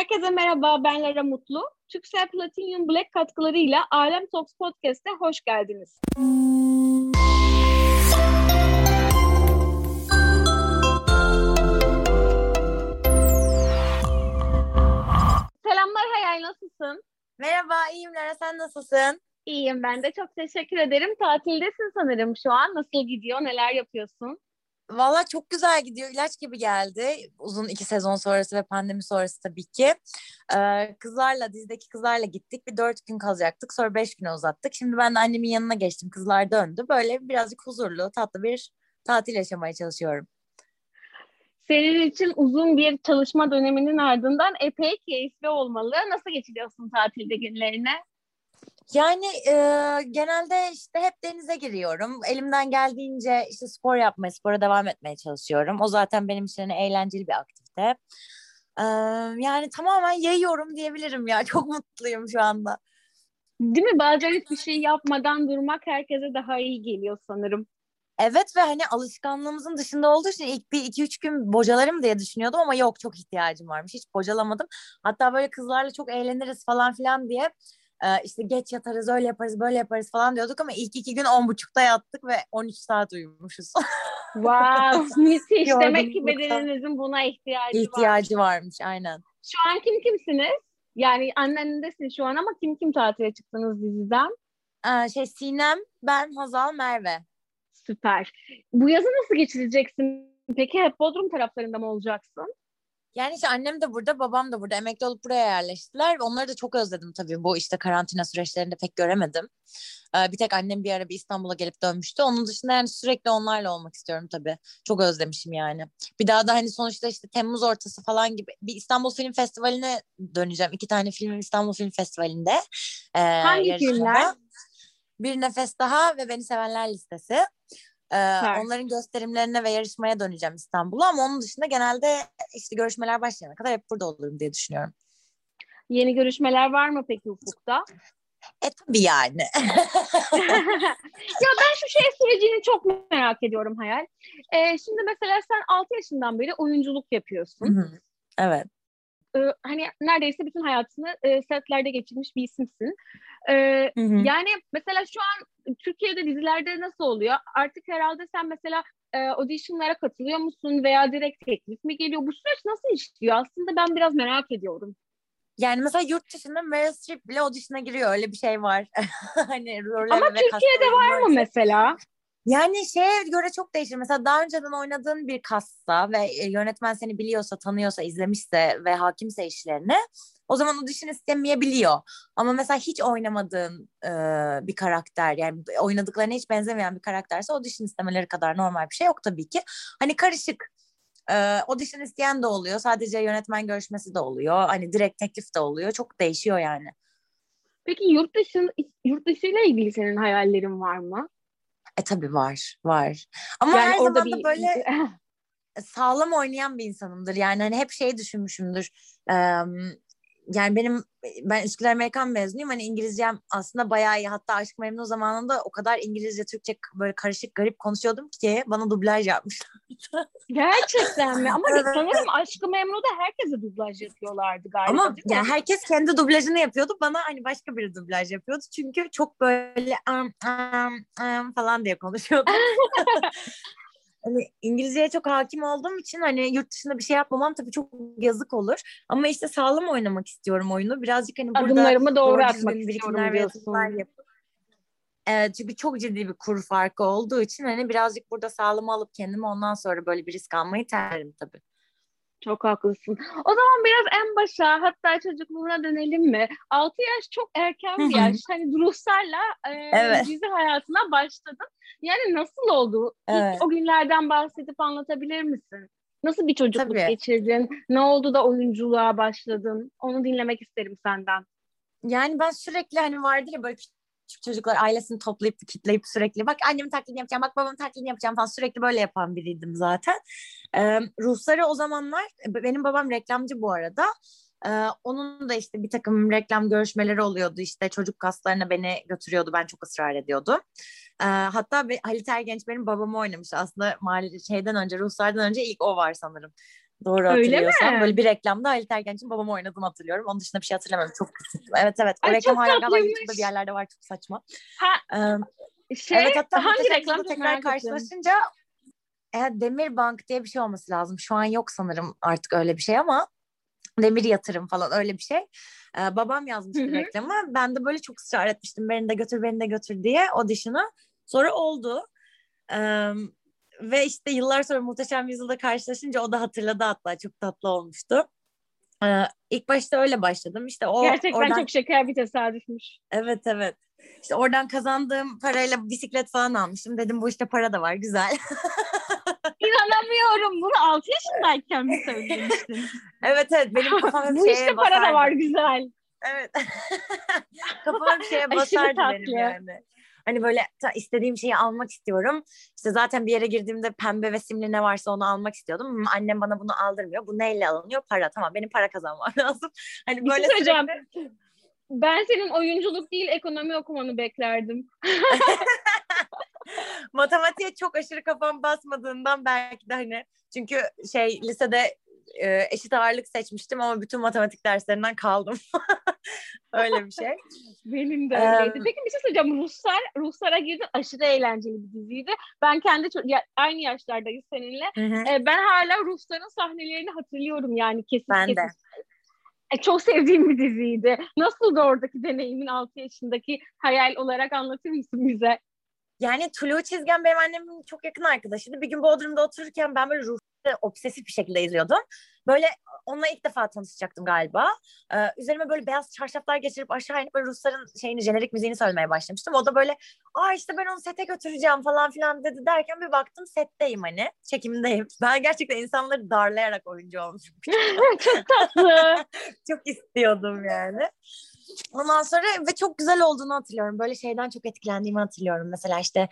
Herkese merhaba, ben Lara Mutlu. Türksel Platinum Black katkılarıyla Alem Talks Podcast'e hoş geldiniz. Selamlar Hayal, nasılsın? Merhaba, iyiyim Lara. Sen nasılsın? İyiyim ben de. Çok teşekkür ederim. Tatildesin sanırım şu an. Nasıl gidiyor? Neler yapıyorsun? Valla çok güzel gidiyor. İlaç gibi geldi. Uzun iki sezon sonrası ve pandemi sonrası tabii ki. Ee, kızlarla, dizideki kızlarla gittik. Bir dört gün kalacaktık. Sonra beş güne uzattık. Şimdi ben annemin yanına geçtim. Kızlar döndü. Böyle birazcık huzurlu, tatlı bir tatil yaşamaya çalışıyorum. Senin için uzun bir çalışma döneminin ardından epey keyifli olmalı. Nasıl geçiriyorsun tatilde günlerini? Yani e, genelde işte hep denize giriyorum. Elimden geldiğince işte spor yapmaya, spora devam etmeye çalışıyorum. O zaten benim için hani eğlenceli bir aktivite. E, yani tamamen yayıyorum diyebilirim ya. Çok mutluyum şu anda. Değil mi? Bazen hiçbir şey yapmadan durmak herkese daha iyi geliyor sanırım. Evet ve hani alışkanlığımızın dışında olduğu için ilk bir iki üç gün bocalarım diye düşünüyordum ama yok çok ihtiyacım varmış. Hiç bocalamadım. Hatta böyle kızlarla çok eğleniriz falan filan diye e, işte geç yatarız öyle yaparız böyle yaparız falan diyorduk ama ilk iki gün on buçukta yattık ve 13 saat uyumuşuz. wow müthiş. Demek ki bedeninizin buna ihtiyacı, ihtiyacı var. varmış aynen. Şu an kim kimsiniz? Yani annendesin şu an ama kim kim tatile çıktınız diziden? Ee, şey Sinem, ben, Hazal, Merve. Süper. Bu yazı nasıl geçireceksin? Peki hep Bodrum taraflarında mı olacaksın? Yani işte annem de burada, babam da burada. Emekli olup buraya yerleştiler. Onları da çok özledim tabii. Bu işte karantina süreçlerinde pek göremedim. Ee, bir tek annem bir ara bir İstanbul'a gelip dönmüştü. Onun dışında yani sürekli onlarla olmak istiyorum tabii. Çok özlemişim yani. Bir daha da hani sonuçta işte Temmuz ortası falan gibi bir İstanbul Film Festivali'ne döneceğim. İki tane filmim İstanbul Film Festivali'nde. Ee, Hangi yarışmada. filmler? Bir Nefes Daha ve Beni Sevenler listesi. Ee, onların gösterimlerine ve yarışmaya döneceğim İstanbul'a ama onun dışında genelde işte görüşmeler başlayana kadar hep burada olurum diye düşünüyorum. Yeni görüşmeler var mı peki ufukta? E tabii yani. ya ben şu şey sürecini çok merak ediyorum Hayal. Ee, şimdi mesela sen 6 yaşından beri oyunculuk yapıyorsun. Hı hı. Evet. Ee, hani neredeyse bütün hayatını e, setlerde geçirmiş bir isimsin. Ee, hı hı. Yani mesela şu an Türkiye'de dizilerde nasıl oluyor? Artık herhalde sen mesela e, auditionlara katılıyor musun veya direkt teklif mi geliyor? Bu süreç nasıl işliyor? Aslında ben biraz merak ediyorum. Yani mesela yurt dışında Meryl Streep bile audition'a giriyor. Öyle bir şey var. hani Ama Türkiye'de var mı mesela? Yani şeye göre çok değişir. Mesela daha önceden oynadığın bir kassa ve e, yönetmen seni biliyorsa, tanıyorsa, izlemişse ve hakimse işlerine o zaman audition istemeyebiliyor. Ama mesela hiç oynamadığın e, bir karakter yani oynadıklarına hiç benzemeyen bir karakterse audition istemeleri kadar normal bir şey yok tabii ki. Hani karışık e, audition isteyen de oluyor. Sadece yönetmen görüşmesi de oluyor. Hani direkt teklif de oluyor. Çok değişiyor yani. Peki yurt dışı yurt dışı ile ilgili senin hayallerin var mı? E tabii var, var. Ama yani her zaman bir... da böyle sağlam oynayan bir insanımdır. Yani hani hep şey düşünmüşümdür. Ee, yani benim ben Üsküdar Amerikan mezunuyum. Hani İngilizcem aslında bayağı iyi. Hatta Aşk Memnu zamanında o kadar İngilizce, Türkçe böyle karışık garip konuşuyordum ki bana dublaj yapmışlar. Gerçekten mi? Ama evet. sanırım Aşk Memnu'da herkese dublaj yapıyorlardı galiba. Ama yani herkes kendi dublajını yapıyordu. Bana hani başka bir dublaj yapıyordu. Çünkü çok böyle um, um, um, falan diye konuşuyordum. hani İngilizceye çok hakim olduğum için hani yurt dışında bir şey yapmamam tabii çok yazık olur. Ama işte sağlam oynamak istiyorum oyunu. Birazcık hani burada adımlarımı doğru atmak istiyorum diyorsun. Yapıp, Evet, çünkü çok ciddi bir kur farkı olduğu için hani birazcık burada sağlam alıp kendimi ondan sonra böyle bir risk almayı tercihim tabii. Çok haklısın. O zaman biraz en başa hatta çocukluğuna dönelim mi? 6 yaş çok erken bir yaş. hani Ruhsar'la e, evet. dizi hayatına başladın. Yani nasıl oldu? Evet. İlk o günlerden bahsedip anlatabilir misin? Nasıl bir çocukluk Tabii. geçirdin? Ne oldu da oyunculuğa başladın? Onu dinlemek isterim senden. Yani ben sürekli hani vardır ya böyle çocuklar ailesini toplayıp kitleyip sürekli bak annemin taklidini yapacağım bak babamın taklidini yapacağım falan sürekli böyle yapan biriydim zaten. Ee, Rusları o zamanlar benim babam reklamcı bu arada. Ee, onun da işte bir takım reklam görüşmeleri oluyordu işte çocuk kaslarına beni götürüyordu ben çok ısrar ediyordum. Ee, hatta Halit Ergenç benim babamı oynamış aslında mali şeyden önce Ruslardan önce ilk o var sanırım. Doğru hatırlıyorsam. Böyle bir reklamda Halit Ergenç'in babamı oynadığını hatırlıyorum. Onun dışında bir şey hatırlamıyorum. Çok küçüktüm. Evet evet. O Ay, reklam hala galiba. YouTube'da bir yerlerde var. Çok saçma. Ha, Ee, şey, evet hatta hangi reklam tekrar karşılaşınca e, Demir Bank diye bir şey olması lazım. Şu an yok sanırım artık öyle bir şey ama Demir Yatırım falan öyle bir şey. Ee, babam yazmıştı Hı hı. reklamı. Ben de böyle çok ısrar etmiştim. Beni de götür, beni de götür diye audition'a. Sonra oldu. Ee, ve işte yıllar sonra Muhteşem Yüzyıl'da karşılaşınca o da hatırladı hatta. Çok tatlı olmuştu. Ee, ilk başta öyle başladım. İşte o Gerçekten oradan çok şeker bir tesadüfmüş. Evet evet. İşte oradan kazandığım parayla bisiklet falan almıştım. Dedim bu işte para da var güzel. İnanamıyorum. Bunu 6 yaşındayken mi söylemiştin? evet evet benim kafam Bu işte para da var güzel. Evet. kafam hep şeye basardı benim yani. Hani böyle istediğim şeyi almak istiyorum. İşte zaten bir yere girdiğimde pembe ve simli ne varsa onu almak istiyordum. Hmm, Annem bana bunu aldırmıyor. Bu neyle alınıyor? Para. Tamam benim para kazanmam lazım. Hani şey böyle söyleyeceğim. sürekli- Ben senin oyunculuk değil ekonomi okumanı beklerdim. matematiğe çok aşırı kafam basmadığından belki de hani çünkü şey lisede e, eşit ağırlık seçmiştim ama bütün matematik derslerinden kaldım. Öyle bir şey. Benim de öyleydi. Peki bir şey söyleyeceğim. Ruhsar, Ruhsar'a girdin. Aşırı eğlenceli bir diziydi. Ben kendi ço- ya, aynı yaşlardayız seninle. Hı. E, ben hala Ruhsar'ın sahnelerini hatırlıyorum yani kesin Ben de. kesin. E, çok sevdiğim bir diziydi. Nasıldı oradaki deneyimin 6 yaşındaki hayal olarak anlatır mısın bize? Yani Tulu Çizgen benim annemin çok yakın arkadaşıydı. Bir gün Bodrum'da otururken ben böyle ruhları obsesif bir şekilde izliyordum. Böyle onunla ilk defa tanışacaktım galiba. Ee, üzerime böyle beyaz çarşaflar geçirip aşağı inip böyle Rusların şeyini, jenerik müziğini söylemeye başlamıştım. O da böyle aa işte ben onu sete götüreceğim falan filan dedi derken bir baktım setteyim hani. Çekimdeyim. Ben gerçekten insanları darlayarak oyuncu olmuşum. çok tatlı. çok istiyordum yani. Ondan sonra ve çok güzel olduğunu hatırlıyorum. Böyle şeyden çok etkilendiğimi hatırlıyorum. Mesela işte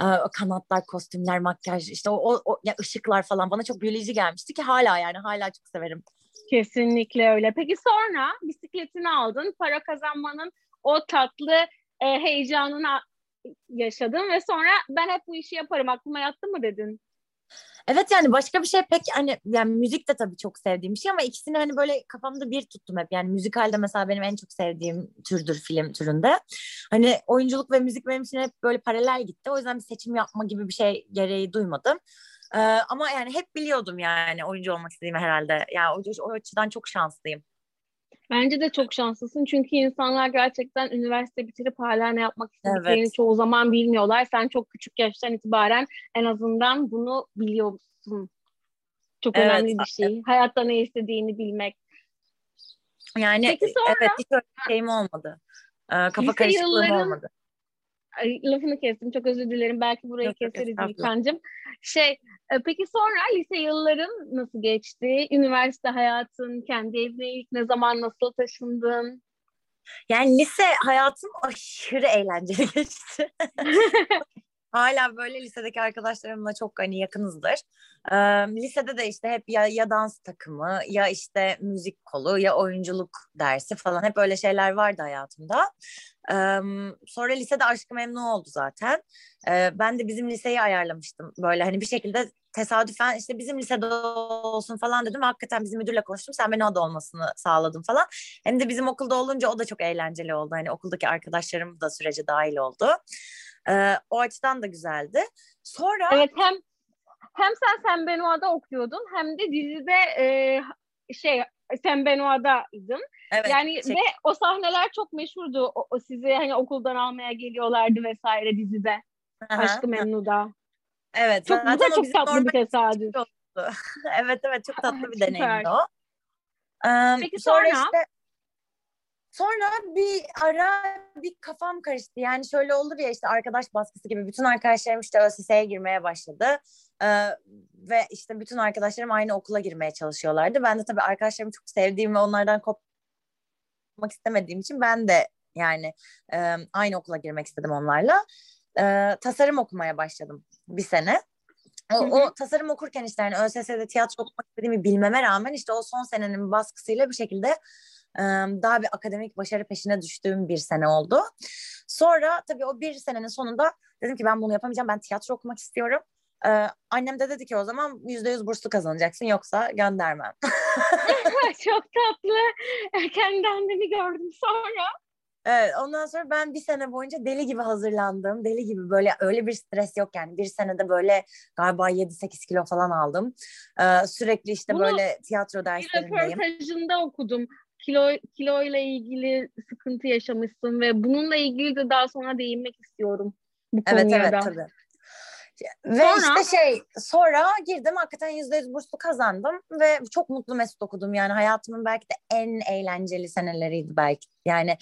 e, kanatlar, kostümler, makyaj, işte o, o, o ya ışıklar falan bana çok büyüleyici gelmişti ki hala yani hala çok severim. Kesinlikle öyle. Peki sonra bisikletini aldın. Para kazanmanın o tatlı e, heyecanını yaşadın ve sonra ben hep bu işi yaparım aklıma yattı mı dedin? Evet yani başka bir şey pek hani yani müzik de tabii çok sevdiğim bir şey ama ikisini hani böyle kafamda bir tuttum hep. Yani müzikalde mesela benim en çok sevdiğim türdür film türünde. Hani oyunculuk ve müzik benim için hep böyle paralel gitti. O yüzden bir seçim yapma gibi bir şey gereği duymadım. Ee, ama yani hep biliyordum yani oyuncu olmak istediğimi herhalde. Yani o, o açıdan çok şanslıyım. Bence de çok şanslısın çünkü insanlar gerçekten üniversite bitirip hala ne yapmak istediklerini Evet. çoğu zaman bilmiyorlar. Sen çok küçük yaştan itibaren en azından bunu biliyorsun. Çok Evet, önemli bir şey. Hayatta ne istediğini bilmek. Yani Peki sonra? evet hiç öyle şeyim olmadı. Ee, kafa Lise karışıklığım yılların- olmadı. Ay, lafını kestim çok özür dilerim. Belki burayı Yok, keseriz. İlkan'cığım. Şey, e, peki sonra lise yılların nasıl geçti? Üniversite hayatın, kendi evine ilk ne zaman nasıl taşındın? Yani lise hayatım aşırı eğlenceli geçti. Hala böyle lisedeki arkadaşlarımla çok hani yakınızdır. Ee, lisede de işte hep ya, ya dans takımı ya işte müzik kolu ya oyunculuk dersi falan hep öyle şeyler vardı hayatımda. Ee, sonra lisede Aşk-ı Memnu oldu zaten. Ee, ben de bizim liseyi ayarlamıştım böyle hani bir şekilde tesadüfen işte bizim lisede olsun falan dedim. Hakikaten bizim müdürle konuştum. Sen beni o da olmasını sağladın falan. Hem de bizim okulda olunca o da çok eğlenceli oldu. Hani okuldaki arkadaşlarım da sürece dahil oldu. Ee, o açıdan da güzeldi. Sonra Evet hem hem sen Sen Benoît'da okuyordun hem de dizide e, şey Sen Benoît'daydın. evet, yani şey- ve o sahneler çok meşhurdu. O, o sizi hani okuldan almaya geliyorlardı vesaire dizide. Aha, Aşkı Memnu'da. Evet. Çok, bu da çok tatlı bir tesadüf. evet evet çok tatlı bir deneyimdi o. Ee, Peki sonra sonra? işte sonra bir ara bir kafam karıştı. Yani şöyle olur ya işte arkadaş baskısı gibi bütün arkadaşlarım işte ÖSS'ye girmeye başladı. Ee, ve işte bütün arkadaşlarım aynı okula girmeye çalışıyorlardı. Ben de tabii arkadaşlarımı çok sevdiğim ve onlardan kopmak istemediğim için ben de yani e, aynı okula girmek istedim onlarla. E, tasarım okumaya başladım bir sene. O, o tasarım okurken işte yani ÖSS'de tiyatro okumak istediğimi bilmeme rağmen işte o son senenin baskısıyla bir şekilde daha bir akademik başarı peşine düştüğüm bir sene oldu. Sonra tabii o bir senenin sonunda dedim ki ben bunu yapamayacağım. Ben tiyatro okumak istiyorum. Ee, annem de dedi ki o zaman yüzde yüz burslu kazanacaksın yoksa göndermem. Çok tatlı. Kendi annemi gördüm sonra. Evet, ondan sonra ben bir sene boyunca deli gibi hazırlandım. Deli gibi böyle öyle bir stres yok yani. Bir senede böyle galiba 7-8 kilo falan aldım. Ee, sürekli işte Bunu böyle tiyatro derslerindeyim. Bir röportajında okudum. Kilo, kilo ile ilgili sıkıntı yaşamışsın ve bununla ilgili de daha sonra değinmek istiyorum. Bu evet evet da. tabii. Ve sonra... işte şey sonra girdim hakikaten yüzde yüz burslu kazandım ve çok mutlu mesut okudum yani hayatımın belki de en eğlenceli seneleriydi belki yani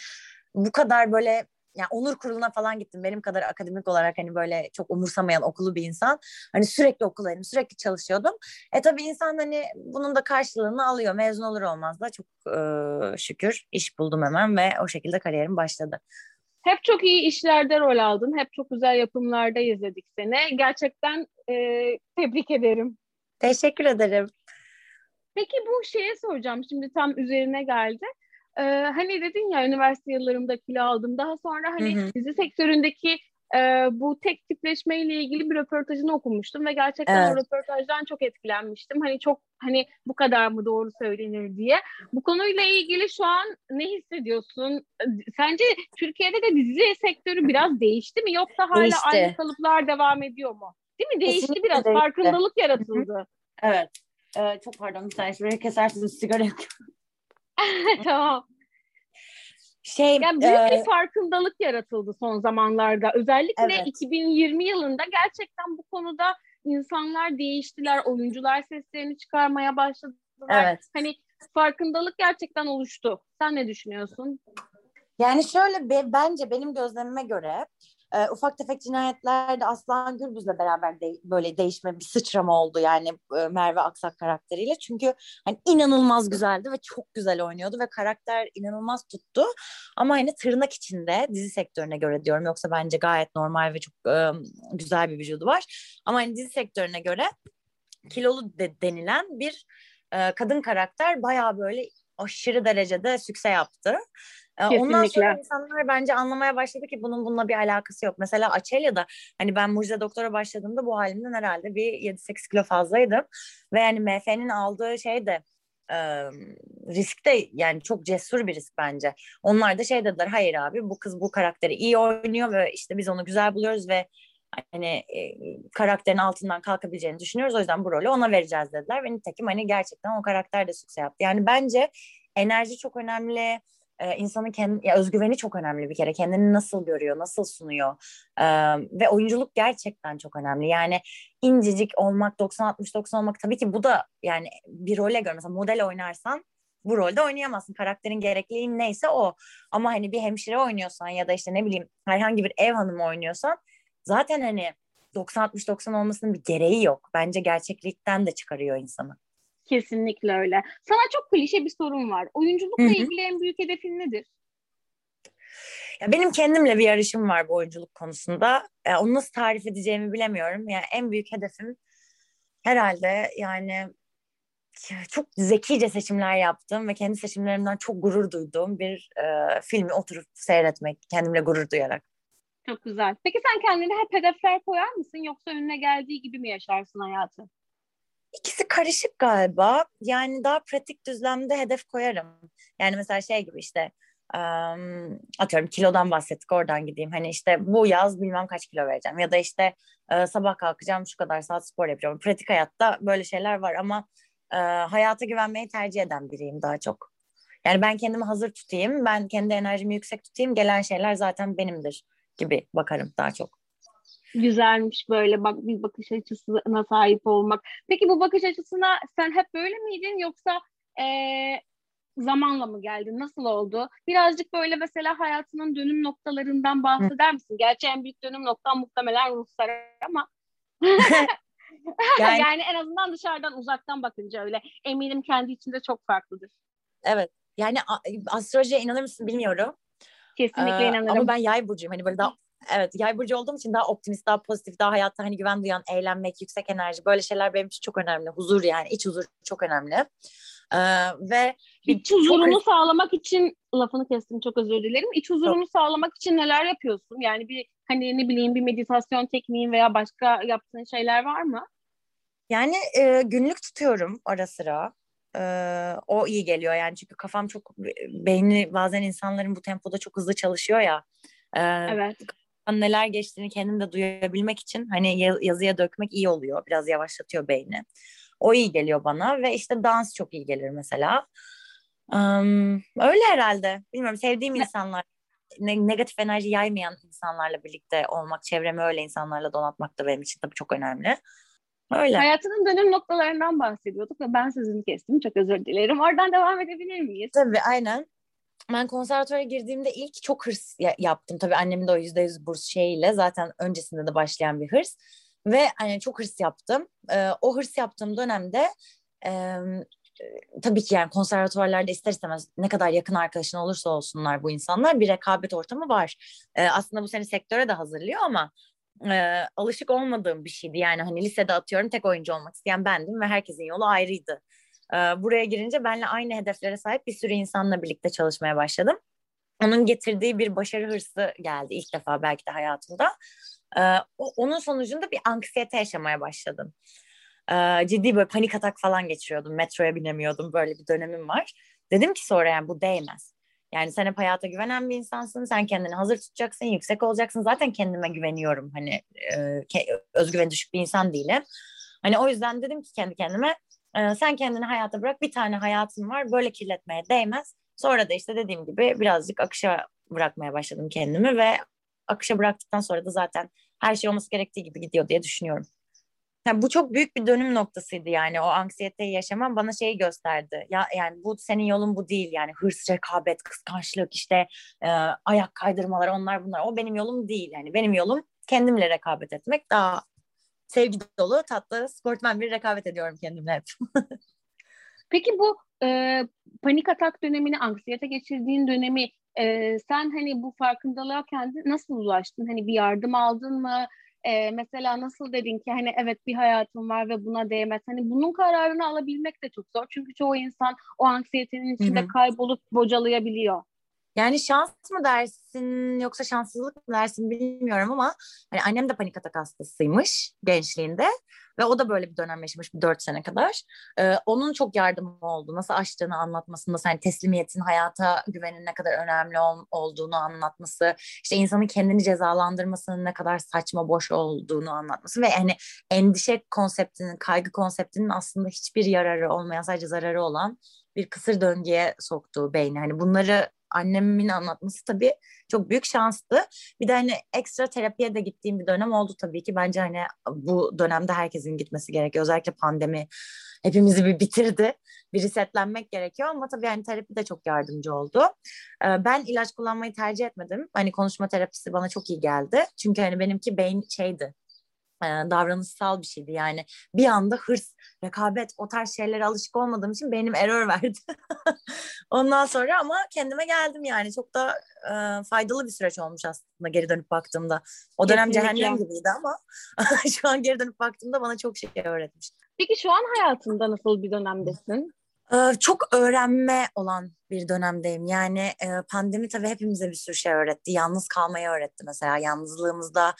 bu kadar böyle yani onur kuruluna falan gittim. Benim kadar akademik olarak hani böyle çok umursamayan okulu bir insan. Hani sürekli okuldaydım, sürekli çalışıyordum. E tabii insan hani bunun da karşılığını alıyor. Mezun olur olmaz da çok e, şükür iş buldum hemen ve o şekilde kariyerim başladı. Hep çok iyi işlerde rol aldın. Hep çok güzel yapımlarda izledik seni. Gerçekten e, tebrik ederim. Teşekkür ederim. Peki bu şeye soracağım. Şimdi tam üzerine geldi. Ee, hani dedin ya üniversite yıllarımda kilo aldım. Daha sonra hani hı hı. dizi sektöründeki e, bu tek tipleşmeyle ilgili bir röportajını okumuştum ve gerçekten evet. o röportajdan çok etkilenmiştim. Hani çok hani bu kadar mı doğru söylenir diye. Bu konuyla ilgili şu an ne hissediyorsun? Sence Türkiye'de de dizi sektörü biraz değişti mi yoksa hala değişti. aynı kalıplar devam ediyor mu? Değil mi? Değişti Kesinlikle biraz. Değişti. Farkındalık yaratıldı. evet. Ee, çok pardon bir saniye şuraya kesersiniz sigara yakıyorum. tamam. Şey, yani büyük e, bir farkındalık yaratıldı son zamanlarda. Özellikle evet. 2020 yılında gerçekten bu konuda insanlar değiştiler. Oyuncular seslerini çıkarmaya başladılar. Evet. Hani farkındalık gerçekten oluştu. Sen ne düşünüyorsun? Yani şöyle be, bence benim gözlemime göre e, ufak tefek cinayetlerde Aslan Gürbüz'le beraber de, böyle değişme bir sıçrama oldu yani e, Merve Aksak karakteriyle. Çünkü hani inanılmaz güzeldi ve çok güzel oynuyordu ve karakter inanılmaz tuttu. Ama hani tırnak içinde dizi sektörüne göre diyorum yoksa bence gayet normal ve çok e, güzel bir vücudu var. Ama hani dizi sektörüne göre kilolu de, denilen bir e, kadın karakter bayağı böyle aşırı derecede sükse yaptı. Kesinlikle. Ondan sonra insanlar bence anlamaya başladı ki bunun bununla bir alakası yok. Mesela Açelya'da hani ben Mucize Doktor'a başladığımda bu halimden herhalde bir 7-8 kilo fazlaydım. Ve yani MF'nin aldığı şey de e, risk de yani çok cesur bir risk bence. Onlar da şey dediler hayır abi bu kız bu karakteri iyi oynuyor ve işte biz onu güzel buluyoruz ve hani e, karakterin altından kalkabileceğini düşünüyoruz. O yüzden bu rolü ona vereceğiz dediler. Ve nitekim hani gerçekten o karakter de sükse yaptı. Yani bence enerji çok önemli e, insanın kendi ya özgüveni çok önemli bir kere. Kendini nasıl görüyor, nasıl sunuyor. E, ve oyunculuk gerçekten çok önemli. Yani incecik olmak, 90-60-90 olmak tabii ki bu da yani bir role göre mesela model oynarsan bu rolde oynayamazsın. Karakterin gerekliliği neyse o. Ama hani bir hemşire oynuyorsan ya da işte ne bileyim herhangi bir ev hanımı oynuyorsan zaten hani 90-60-90 olmasının bir gereği yok. Bence gerçeklikten de çıkarıyor insanı. Kesinlikle öyle. Sana çok klişe bir sorum var. Oyunculukla Hı-hı. ilgili en büyük hedefin nedir? Ya benim kendimle bir yarışım var bu oyunculuk konusunda. Ya onu nasıl tarif edeceğimi bilemiyorum. Yani en büyük hedefim herhalde yani çok zekice seçimler yaptım ve kendi seçimlerimden çok gurur duyduğum bir e, filmi oturup seyretmek, kendimle gurur duyarak. Çok güzel. Peki sen kendine hep hedefler koyar mısın yoksa önüne geldiği gibi mi yaşarsın hayatı? İkisi karışık galiba. Yani daha pratik düzlemde hedef koyarım. Yani mesela şey gibi işte um, atıyorum kilodan bahsettik oradan gideyim. Hani işte bu yaz bilmem kaç kilo vereceğim. Ya da işte uh, sabah kalkacağım şu kadar saat spor yapacağım. Pratik hayatta böyle şeyler var ama uh, hayata güvenmeyi tercih eden biriyim daha çok. Yani ben kendimi hazır tutayım. Ben kendi enerjimi yüksek tutayım. Gelen şeyler zaten benimdir gibi bakarım daha çok güzelmiş böyle bak bir bakış açısına sahip olmak. Peki bu bakış açısına sen hep böyle miydin yoksa e, zamanla mı geldin? Nasıl oldu? Birazcık böyle mesela hayatının dönüm noktalarından bahseder misin? Gerçi en büyük dönüm noktan muhtemelen ruhsar ama yani, yani en azından dışarıdan uzaktan bakınca öyle. Eminim kendi içinde çok farklıdır. Evet. Yani astrolojiye inanır mısın bilmiyorum. Kesinlikle ee, inanırım. Ama ben yay burcuyum. Hani böyle daha evet yay burcu olduğum için daha optimist, daha pozitif, daha hayatta hani güven duyan, eğlenmek, yüksek enerji böyle şeyler benim için çok önemli. Huzur yani iç huzur çok önemli. Ee, ve iç huzurunu çok... sağlamak için lafını kestim çok özür dilerim. İç huzurunu çok. sağlamak için neler yapıyorsun? Yani bir hani ne bileyim bir meditasyon tekniğin veya başka yaptığın şeyler var mı? Yani e, günlük tutuyorum ara sıra. E, o iyi geliyor yani çünkü kafam çok beyni bazen insanların bu tempoda çok hızlı çalışıyor ya. E, evet. Neler geçtiğini kendim de duyabilmek için hani yazıya dökmek iyi oluyor. Biraz yavaşlatıyor beyni. O iyi geliyor bana ve işte dans çok iyi gelir mesela. Um, öyle herhalde. Bilmiyorum sevdiğim insanlar ne, negatif enerji yaymayan insanlarla birlikte olmak, çevremi öyle insanlarla donatmak da benim için tabii çok önemli. Öyle. Hayatının dönüm noktalarından bahsediyorduk ve ben sözünü kestim. Çok özür dilerim. Oradan devam edebilir miyiz? Tabii aynen. Ben konservatuara girdiğimde ilk çok hırs yaptım. Tabii annemin de o yüzde yüz burs şeyiyle zaten öncesinde de başlayan bir hırs. Ve hani çok hırs yaptım. Ee, o hırs yaptığım dönemde e, tabii ki yani konservatuvarlarda ister istemez ne kadar yakın arkadaşın olursa olsunlar bu insanlar bir rekabet ortamı var. Ee, aslında bu seni sektöre de hazırlıyor ama e, alışık olmadığım bir şeydi. Yani hani lisede atıyorum tek oyuncu olmak isteyen bendim ve herkesin yolu ayrıydı. E, buraya girince benle aynı hedeflere sahip bir sürü insanla birlikte çalışmaya başladım. Onun getirdiği bir başarı hırsı geldi ilk defa belki de hayatımda. E, onun sonucunda bir anksiyete yaşamaya başladım. E, ciddi böyle panik atak falan geçiriyordum. Metroya binemiyordum. Böyle bir dönemim var. Dedim ki sonra yani bu değmez. Yani sen hep hayata güvenen bir insansın. Sen kendini hazır tutacaksın, yüksek olacaksın. Zaten kendime güveniyorum. Hani e, özgüven düşük bir insan değilim. Hani o yüzden dedim ki kendi kendime e, sen kendini hayata bırak. Bir tane hayatın var. Böyle kirletmeye değmez. Sonra da işte dediğim gibi birazcık akışa bırakmaya başladım kendimi ve akışa bıraktıktan sonra da zaten her şey olması gerektiği gibi gidiyor diye düşünüyorum. Yani bu çok büyük bir dönüm noktasıydı yani o anksiyeteyi yaşamam bana şeyi gösterdi. Ya yani bu senin yolun bu değil yani hırs, rekabet, kıskançlık işte e, ayak kaydırmalar onlar bunlar. O benim yolum değil yani benim yolum kendimle rekabet etmek daha sevgi dolu tatlı sportmen bir rekabet ediyorum kendimle hep. Peki bu e, panik atak dönemini, anksiyete geçirdiğin dönemi e, sen hani bu farkındalığa kendi nasıl ulaştın? Hani bir yardım aldın mı? E, mesela nasıl dedin ki hani evet bir hayatım var ve buna değmez. Hani bunun kararını alabilmek de çok zor. Çünkü çoğu insan o anksiyetenin içinde Hı-hı. kaybolup bocalayabiliyor. Yani şans mı dersin yoksa şanssızlık mı dersin bilmiyorum ama hani annem de panik atak hastasıymış gençliğinde ve o da böyle bir dönem yaşamış bir dört sene kadar. Ee, onun çok yardımı oldu. Nasıl açtığını anlatmasında, hani teslimiyetin, hayata güvenin ne kadar önemli ol, olduğunu anlatması, işte insanın kendini cezalandırmasının ne kadar saçma, boş olduğunu anlatması ve hani endişe konseptinin, kaygı konseptinin aslında hiçbir yararı olmayan, sadece zararı olan bir kısır döngüye soktuğu beyni. Hani bunları annemin anlatması tabii çok büyük şanstı. Bir de hani ekstra terapiye de gittiğim bir dönem oldu tabii ki. Bence hani bu dönemde herkesin gitmesi gerekiyor. Özellikle pandemi hepimizi bir bitirdi. Bir resetlenmek gerekiyor ama tabii hani terapi de çok yardımcı oldu. Ee, ben ilaç kullanmayı tercih etmedim. Hani konuşma terapisi bana çok iyi geldi. Çünkü hani benimki beyin şeydi davranışsal bir şeydi yani bir anda hırs, rekabet o tarz şeylere alışık olmadığım için benim error verdi. Ondan sonra ama kendime geldim yani çok da e, faydalı bir süreç olmuş aslında geri dönüp baktığımda. O dönem Kesinlikle. cehennem gibiydi ama şu an geri dönüp baktığımda bana çok şey öğretmiş. Peki şu an hayatında nasıl bir dönemdesin? Çok öğrenme olan bir dönemdeyim. Yani pandemi tabii hepimize bir sürü şey öğretti. Yalnız kalmayı öğretti mesela. Yalnızlığımızda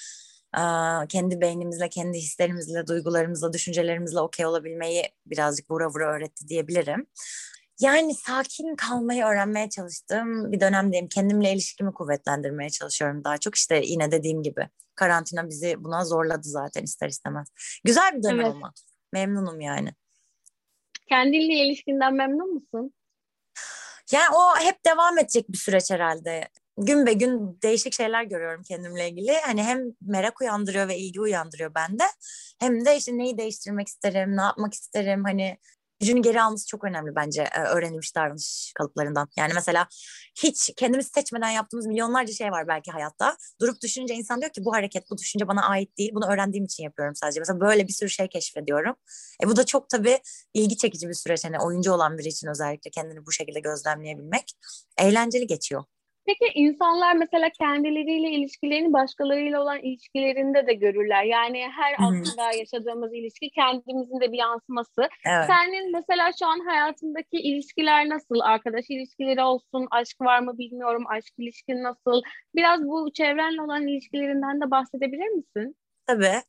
kendi beynimizle, kendi hislerimizle, duygularımızla, düşüncelerimizle okey olabilmeyi birazcık vura vura öğretti diyebilirim. Yani sakin kalmayı öğrenmeye çalıştığım bir dönemdeyim. Kendimle ilişkimi kuvvetlendirmeye çalışıyorum daha çok. işte yine dediğim gibi karantina bizi buna zorladı zaten ister istemez. Güzel bir dönem evet. ama. Memnunum yani. Kendinle ilişkinden memnun musun? Yani o hep devam edecek bir süreç herhalde gün be gün değişik şeyler görüyorum kendimle ilgili. Hani hem merak uyandırıyor ve ilgi uyandırıyor bende. Hem de işte neyi değiştirmek isterim, ne yapmak isterim. Hani gücünü geri alması çok önemli bence e, öğrenilmiş davranış kalıplarından. Yani mesela hiç kendimiz seçmeden yaptığımız milyonlarca şey var belki hayatta. Durup düşününce insan diyor ki bu hareket, bu düşünce bana ait değil. Bunu öğrendiğim için yapıyorum sadece. Mesela böyle bir sürü şey keşfediyorum. E bu da çok tabii ilgi çekici bir süreç. Hani oyuncu olan biri için özellikle kendini bu şekilde gözlemleyebilmek eğlenceli geçiyor. Peki insanlar mesela kendileriyle ilişkilerini başkalarıyla olan ilişkilerinde de görürler. Yani her Hı-hı. aslında yaşadığımız ilişki kendimizin de bir yansıması. Evet. Senin mesela şu an hayatındaki ilişkiler nasıl? Arkadaş ilişkileri olsun, aşk var mı bilmiyorum. Aşk ilişkin nasıl? Biraz bu çevrenle olan ilişkilerinden de bahsedebilir misin? Tabii.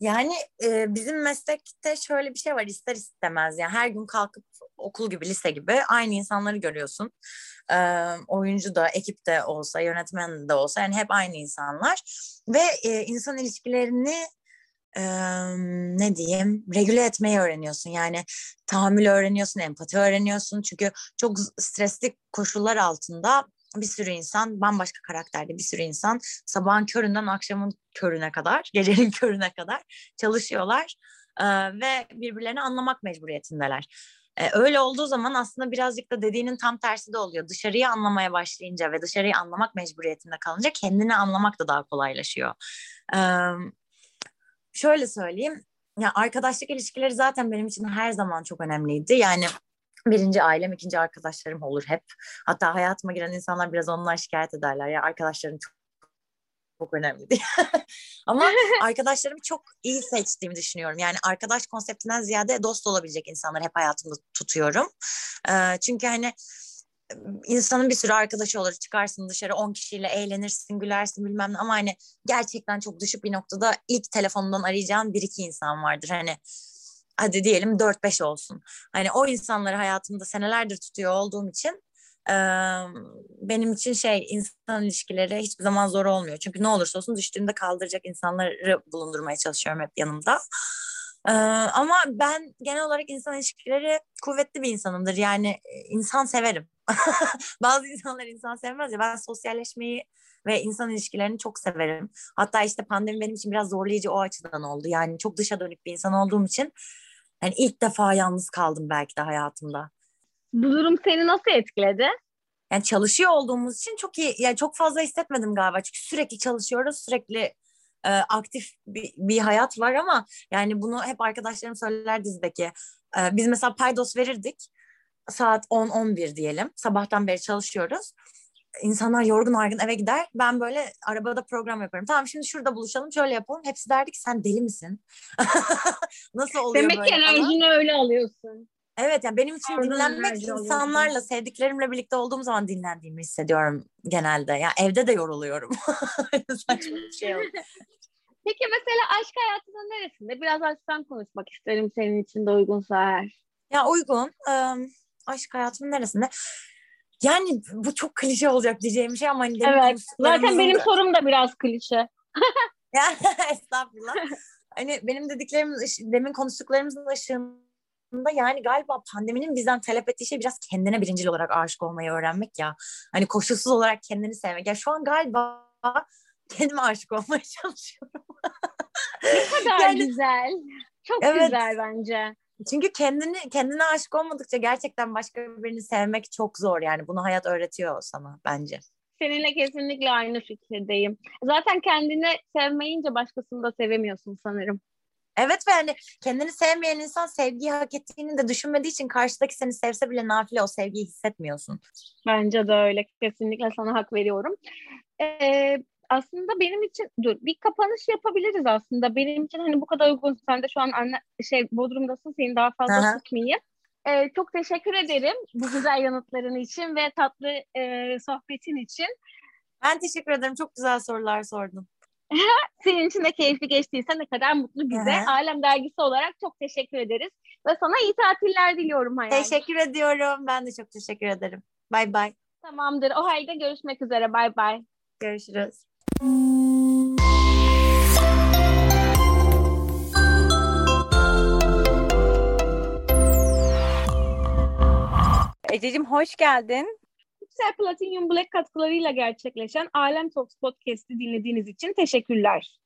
Yani e, bizim meslekte şöyle bir şey var ister istemez yani her gün kalkıp okul gibi lise gibi aynı insanları görüyorsun. E, oyuncu da ekip de olsa yönetmen de olsa yani hep aynı insanlar ve e, insan ilişkilerini e, ne diyeyim regüle etmeyi öğreniyorsun. Yani tahammül öğreniyorsun, empati öğreniyorsun. Çünkü çok stresli koşullar altında bir sürü insan bambaşka karakterde bir sürü insan sabahın köründen akşamın körüne kadar gecenin körüne kadar çalışıyorlar e, ve birbirlerini anlamak mecburiyetindeler. E, öyle olduğu zaman aslında birazcık da dediğinin tam tersi de oluyor. Dışarıyı anlamaya başlayınca ve dışarıyı anlamak mecburiyetinde kalınca kendini anlamak da daha kolaylaşıyor. E, şöyle söyleyeyim. Ya arkadaşlık ilişkileri zaten benim için her zaman çok önemliydi. Yani birinci ailem, ikinci arkadaşlarım olur hep. Hatta hayatıma giren insanlar biraz ondan şikayet ederler. Ya arkadaşlarım çok çok önemli diye. Ama arkadaşlarımı çok iyi seçtiğimi düşünüyorum. Yani arkadaş konseptinden ziyade dost olabilecek insanları hep hayatımda tutuyorum. Ee, çünkü hani insanın bir sürü arkadaşı olur. Çıkarsın dışarı 10 kişiyle eğlenirsin, gülersin bilmem ne. Ama hani gerçekten çok düşük bir noktada ilk telefonundan arayacağın bir iki insan vardır. Hani hadi diyelim 4-5 olsun. Hani o insanları hayatımda senelerdir tutuyor olduğum için e, benim için şey insan ilişkileri hiçbir zaman zor olmuyor. Çünkü ne olursa olsun düştüğümde kaldıracak insanları bulundurmaya çalışıyorum hep yanımda. Ee, ama ben genel olarak insan ilişkileri kuvvetli bir insanımdır. Yani insan severim. Bazı insanlar insan sevmez ya. Ben sosyalleşmeyi ve insan ilişkilerini çok severim. Hatta işte pandemi benim için biraz zorlayıcı o açıdan oldu. Yani çok dışa dönük bir insan olduğum için yani ilk defa yalnız kaldım belki de hayatımda. Bu durum seni nasıl etkiledi? Yani çalışıyor olduğumuz için çok iyi, yani çok fazla hissetmedim galiba. Çünkü sürekli çalışıyoruz, sürekli e, aktif bir, bir hayat var ama yani bunu hep arkadaşlarım söyler dizdeki. E, biz mesela paydos verirdik saat 10-11 diyelim. Sabahtan beri çalışıyoruz. İnsanlar yorgun argın eve gider. Ben böyle arabada program yaparım. Tamam şimdi şurada buluşalım şöyle yapalım. Hepsi derdi ki sen deli misin? Nasıl oluyor Demek böyle? Demek ki enerjini öyle alıyorsun. Evet yani benim için Oradan dinlenmek insanlarla, sevdiklerimle birlikte olduğum zaman dinlendiğimi hissediyorum genelde. Yani evde de yoruluyorum. Saçma bir şey oldu. Peki mesela aşk hayatının neresinde? Biraz aşktan konuşmak isterim senin için de uygunsa eğer. Ya uygun. Ee, aşk hayatının neresinde? Yani bu çok klişe olacak diyeceğim şey ama hani Evet. Zaten benim da... sorum da biraz klişe. ya estağfurullah. hani benim dediklerimin demin konuştuklarımızın ışığında yani galiba pandeminin bizden talep ettiği şey biraz kendine birincil olarak aşık olmayı öğrenmek ya. Hani koşulsuz olarak kendini sevmek. Ya şu an galiba kendime aşık olmaya çalışıyorum. ne kadar yani, güzel. Çok evet, güzel bence. Çünkü kendini kendine aşık olmadıkça gerçekten başka birini sevmek çok zor yani bunu hayat öğretiyor sana bence. Seninle kesinlikle aynı fikirdeyim. Zaten kendini sevmeyince başkasını da sevemiyorsun sanırım. Evet ve hani kendini sevmeyen insan sevgiyi hak ettiğini de düşünmediği için karşıdaki seni sevse bile nafile o sevgiyi hissetmiyorsun. Bence de öyle. Kesinlikle sana hak veriyorum. Ee, aslında benim için dur bir kapanış yapabiliriz aslında. Benim için hani bu kadar uygun. Sen de şu an anne, şey Bodrum'dasın. Seni daha fazla Aha. tutmayayım. Ee, çok teşekkür ederim bu güzel yanıtların için ve tatlı e, sohbetin için. Ben teşekkür ederim. Çok güzel sorular sordun. Senin için de keyifli geçtiyse ne kadar mutlu bize. Hı-hı. Alem Dergisi olarak çok teşekkür ederiz. Ve sana iyi tatiller diliyorum Hayal. Teşekkür ediyorum. Ben de çok teşekkür ederim. Bay bay. Tamamdır. O halde görüşmek üzere. Bay bay. Görüşürüz. Ececiğim hoş geldin. Yüksel Platinum Black katkılarıyla gerçekleşen Alem Talks Podcast'i dinlediğiniz için teşekkürler.